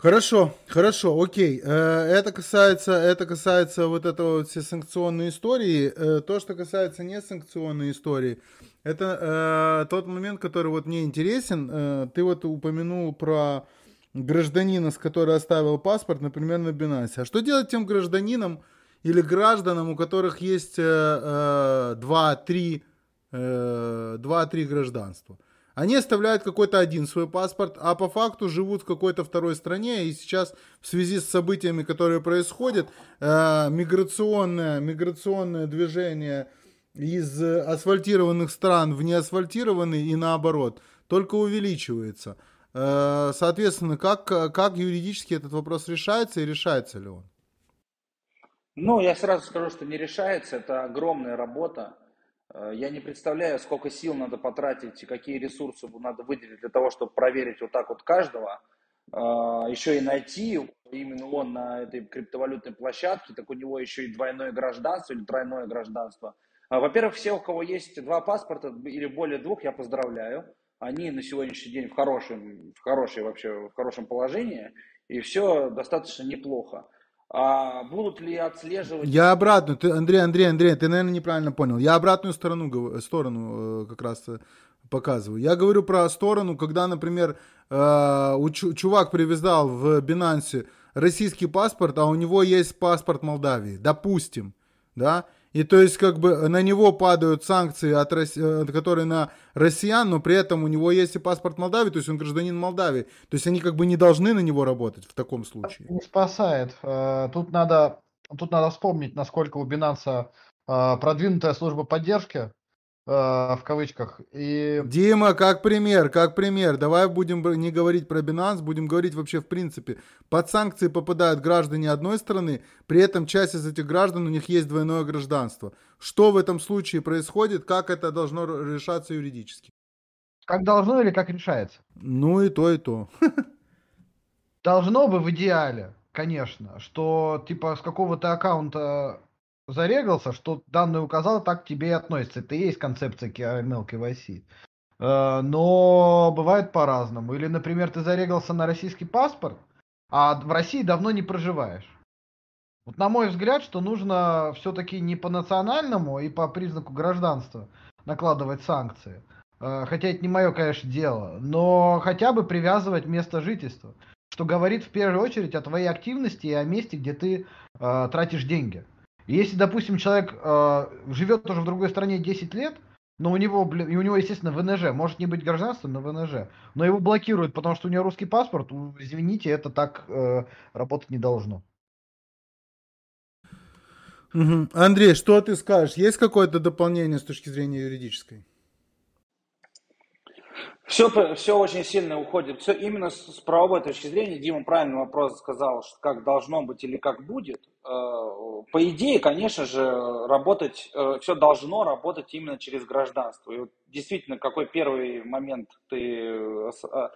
Хорошо, хорошо, окей. Э, это касается, это касается вот этого все санкционной истории. Э, то, что касается несанкционной истории, это э, тот момент, который вот мне интересен. Ты вот упомянул про гражданина, с который оставил паспорт, например, на Binance. А что делать тем гражданинам или гражданам, у которых есть э, э, 2-3 2-3 э, гражданства. Они оставляют какой-то один свой паспорт, а по факту живут в какой-то второй стране. И сейчас в связи с событиями, которые происходят, э, миграционное, миграционное движение из асфальтированных стран в неасфальтированные и наоборот только увеличивается. Э, соответственно, как, как юридически этот вопрос решается и решается ли он? Ну, я сразу скажу, что не решается. Это огромная работа я не представляю, сколько сил надо потратить, какие ресурсы надо выделить для того, чтобы проверить вот так вот каждого. Э, еще и найти именно он на этой криптовалютной площадке, так у него еще и двойное гражданство или тройное гражданство. Э, во-первых, все, у кого есть два паспорта или более двух, я поздравляю. Они на сегодняшний день в хорошем, в хорошей вообще, в хорошем положении, и все достаточно неплохо. А будут ли отслеживать... Я обратно, ты, Андрей, Андрей, Андрей, ты, наверное, неправильно понял. Я обратную сторону, сторону э, как раз э, показываю. Я говорю про сторону, когда, например, э, чувак привязал в Binance российский паспорт, а у него есть паспорт Молдавии, допустим, да, и то есть как бы на него падают санкции, от, э, которые на россиян, но при этом у него есть и паспорт Молдавии, то есть он гражданин Молдавии. То есть они как бы не должны на него работать в таком случае. Не спасает. Э, тут надо, тут надо вспомнить, насколько у Binance э, продвинутая служба поддержки в кавычках. И... Дима, как пример, как пример. Давай будем не говорить про Binance, будем говорить вообще в принципе. Под санкции попадают граждане одной страны, при этом часть из этих граждан у них есть двойное гражданство. Что в этом случае происходит, как это должно решаться юридически? Как должно или как решается? Ну и то, и то. Должно бы в идеале, конечно, что типа с какого-то аккаунта зарегался, что данные указал, так к тебе и относится. Это и есть концепция KML KYC. Э, но бывает по-разному. Или, например, ты зарегался на российский паспорт, а в России давно не проживаешь. Вот на мой взгляд, что нужно все-таки не по национальному и по признаку гражданства накладывать санкции. Э, хотя это не мое, конечно, дело. Но хотя бы привязывать место жительства. Что говорит в первую очередь о твоей активности и о месте, где ты э, тратишь деньги. Если, допустим, человек э, живет тоже в другой стране 10 лет, но у него, блин, и у него, естественно, ВНЖ, может не быть гражданством, но ВНЖ, но его блокируют, потому что у него русский паспорт, извините, это так э, работать не должно. Угу. Андрей, что ты скажешь? Есть какое-то дополнение с точки зрения юридической? Все, все очень сильно уходит. Все именно с, с правовой точки зрения. Дима правильный вопрос сказал, что как должно быть или как будет. Э, по идее, конечно же, работать, э, все должно работать именно через гражданство. И вот действительно, какой первый момент ты э,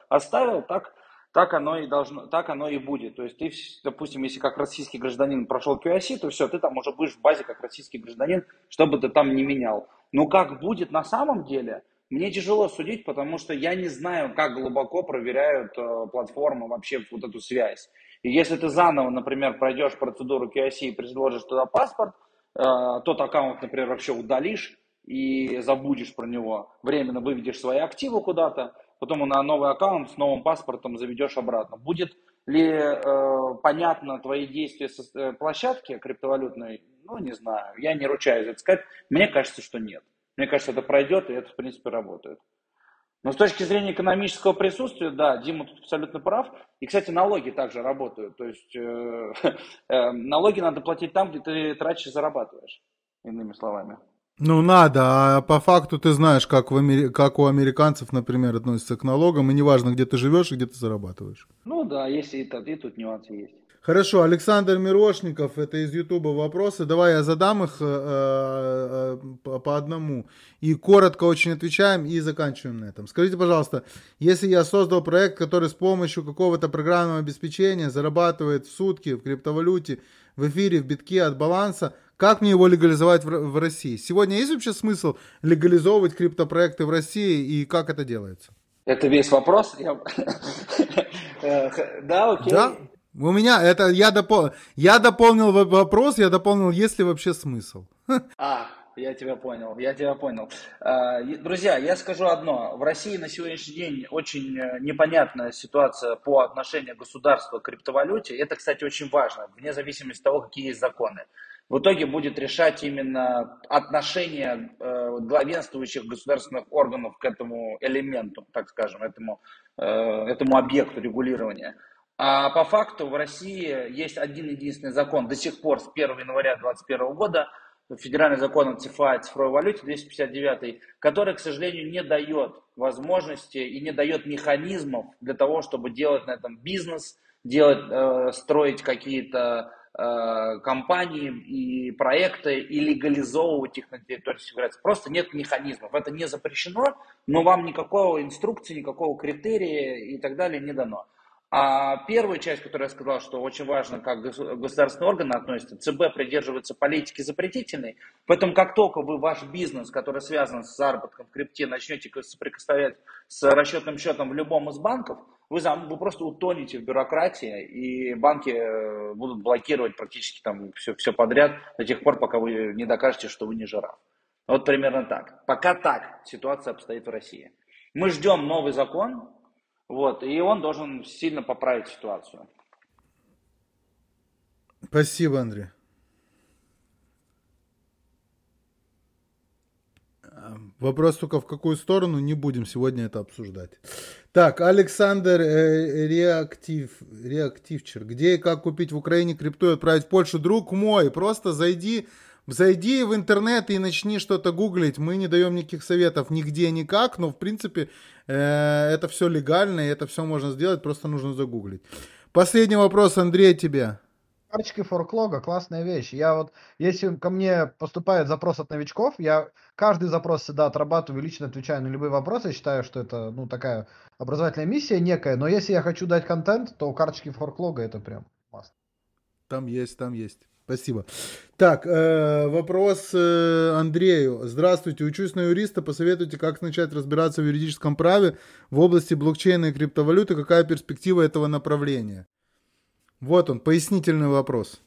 оставил, так, так оно и должно, так оно и будет. То есть ты, допустим, если как российский гражданин прошел QIC, то все, ты там уже будешь в базе как российский гражданин, что бы ты там не менял. Но как будет на самом деле – мне тяжело судить, потому что я не знаю, как глубоко проверяют платформы вообще вот эту связь. И если ты заново, например, пройдешь процедуру KYC и предложишь туда паспорт, э, тот аккаунт, например, вообще удалишь и забудешь про него, временно выведешь свои активы куда-то, потом на новый аккаунт с новым паспортом заведешь обратно. Будет ли э, понятно твои действия с э, площадки криптовалютной? Ну, не знаю, я не ручаюсь это сказать. Мне кажется, что нет. Мне кажется, это пройдет, и это, в принципе, работает. Но с точки зрения экономического присутствия, да, Дима тут абсолютно прав. И, кстати, налоги также работают. То есть э, э, налоги надо платить там, где ты тратишь и зарабатываешь, иными словами. Ну, надо, а по факту ты знаешь, как, в Амери... как у американцев, например, относятся к налогам, и неважно, где ты живешь и где ты зарабатываешь. Ну да, есть и, и тут нюансы есть. Хорошо, Александр Мирошников, это из Ютуба вопросы. Давай я задам их э, э, по, по одному. И коротко очень отвечаем и заканчиваем на этом. Скажите, пожалуйста, если я создал проект, который с помощью какого-то программного обеспечения зарабатывает в сутки в криптовалюте, в эфире, в битке от баланса, как мне его легализовать в, в России? Сегодня есть вообще смысл легализовывать криптопроекты в России и как это делается? Это весь вопрос? Э, да, окей. Да? У меня это я допол я дополнил вопрос, я дополнил, есть ли вообще смысл. А, я тебя понял, я тебя понял. А, друзья, я скажу одно. В России на сегодняшний день очень э, непонятная ситуация по отношению государства к криптовалюте. Это, кстати, очень важно, вне зависимости от того, какие есть законы. В итоге будет решать именно отношение э, главенствующих государственных органов к этому элементу, так скажем, этому, э, этому объекту регулирования. А по факту в России есть один единственный закон до сих пор с 1 января 2021 года, федеральный закон о ЦФА, цифровой валюте 259, который, к сожалению, не дает возможности и не дает механизмов для того, чтобы делать на этом бизнес, делать, э, строить какие-то э, компании и проекты и легализовывать их на территории Федерации. Просто нет механизмов. Это не запрещено, но вам никакого инструкции, никакого критерия и так далее не дано. А первая часть, которую я сказал, что очень важно, как государственные органы относятся, ЦБ придерживается политики запретительной, поэтому как только вы ваш бизнес, который связан с заработком в крипте, начнете соприкосновять с расчетным счетом в любом из банков, вы, вы просто утонете в бюрократии, и банки э, будут блокировать практически там все, все подряд до тех пор, пока вы не докажете, что вы не жираф. Вот примерно так. Пока так ситуация обстоит в России. Мы ждем новый закон, вот, и он должен сильно поправить ситуацию. Спасибо, Андрей. Вопрос только в какую сторону, не будем сегодня это обсуждать. Так, Александр э, Реактив, Реактивчер. Где и как купить в Украине крипту и отправить в Польшу? Друг мой, просто зайди Зайди в интернет и начни что-то гуглить. Мы не даем никаких советов нигде, никак, но в принципе э, это все легально, и это все можно сделать, просто нужно загуглить. Последний вопрос, Андрей, тебе. Карточки форклога классная вещь. Я вот, если ко мне поступает запрос от новичков, я каждый запрос всегда отрабатываю, лично отвечаю на любые вопросы. Я считаю, что это, ну, такая образовательная миссия некая. Но если я хочу дать контент, то карточки форклога это прям классно. Там есть, там есть. Спасибо. Так, э, вопрос э, Андрею. Здравствуйте, учусь на юриста. Посоветуйте, как начать разбираться в юридическом праве в области блокчейна и криптовалюты. Какая перспектива этого направления? Вот он, пояснительный вопрос.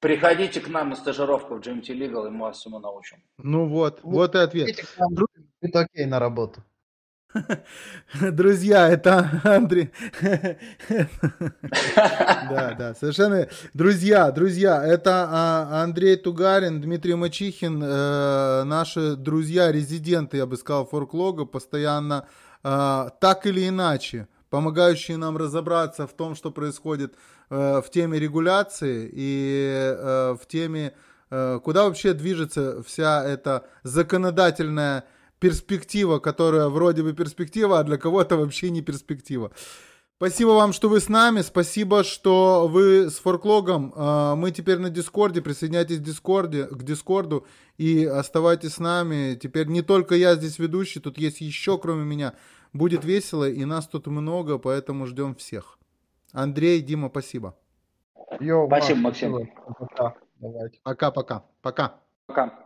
Приходите к нам на стажировку в GMT Legal, и мы вас всему научим. Ну вот, вот, вот и ответ. Это окей на работу. Друзья, это Андрей. Да, да, совершенно. Друзья, друзья, это а, Андрей Тугарин, Дмитрий Мачихин, э, наши друзья, резиденты, я бы сказал, Форклога, постоянно э, так или иначе помогающие нам разобраться в том, что происходит э, в теме регуляции и в теме э, куда вообще движется вся эта законодательная перспектива, которая вроде бы перспектива, а для кого-то вообще не перспектива. Спасибо вам, что вы с нами. Спасибо, что вы с ForkLog ом. Э, мы теперь на Дискорде. Присоединяйтесь к, Дискорде, к Дискорду и оставайтесь с нами. Теперь не только я здесь ведущий, тут есть еще, кроме меня. Будет весело, и нас тут много, поэтому ждем всех. Андрей, Дима, спасибо. Йо, спасибо, Максим. Пока-пока. Пока. Пока.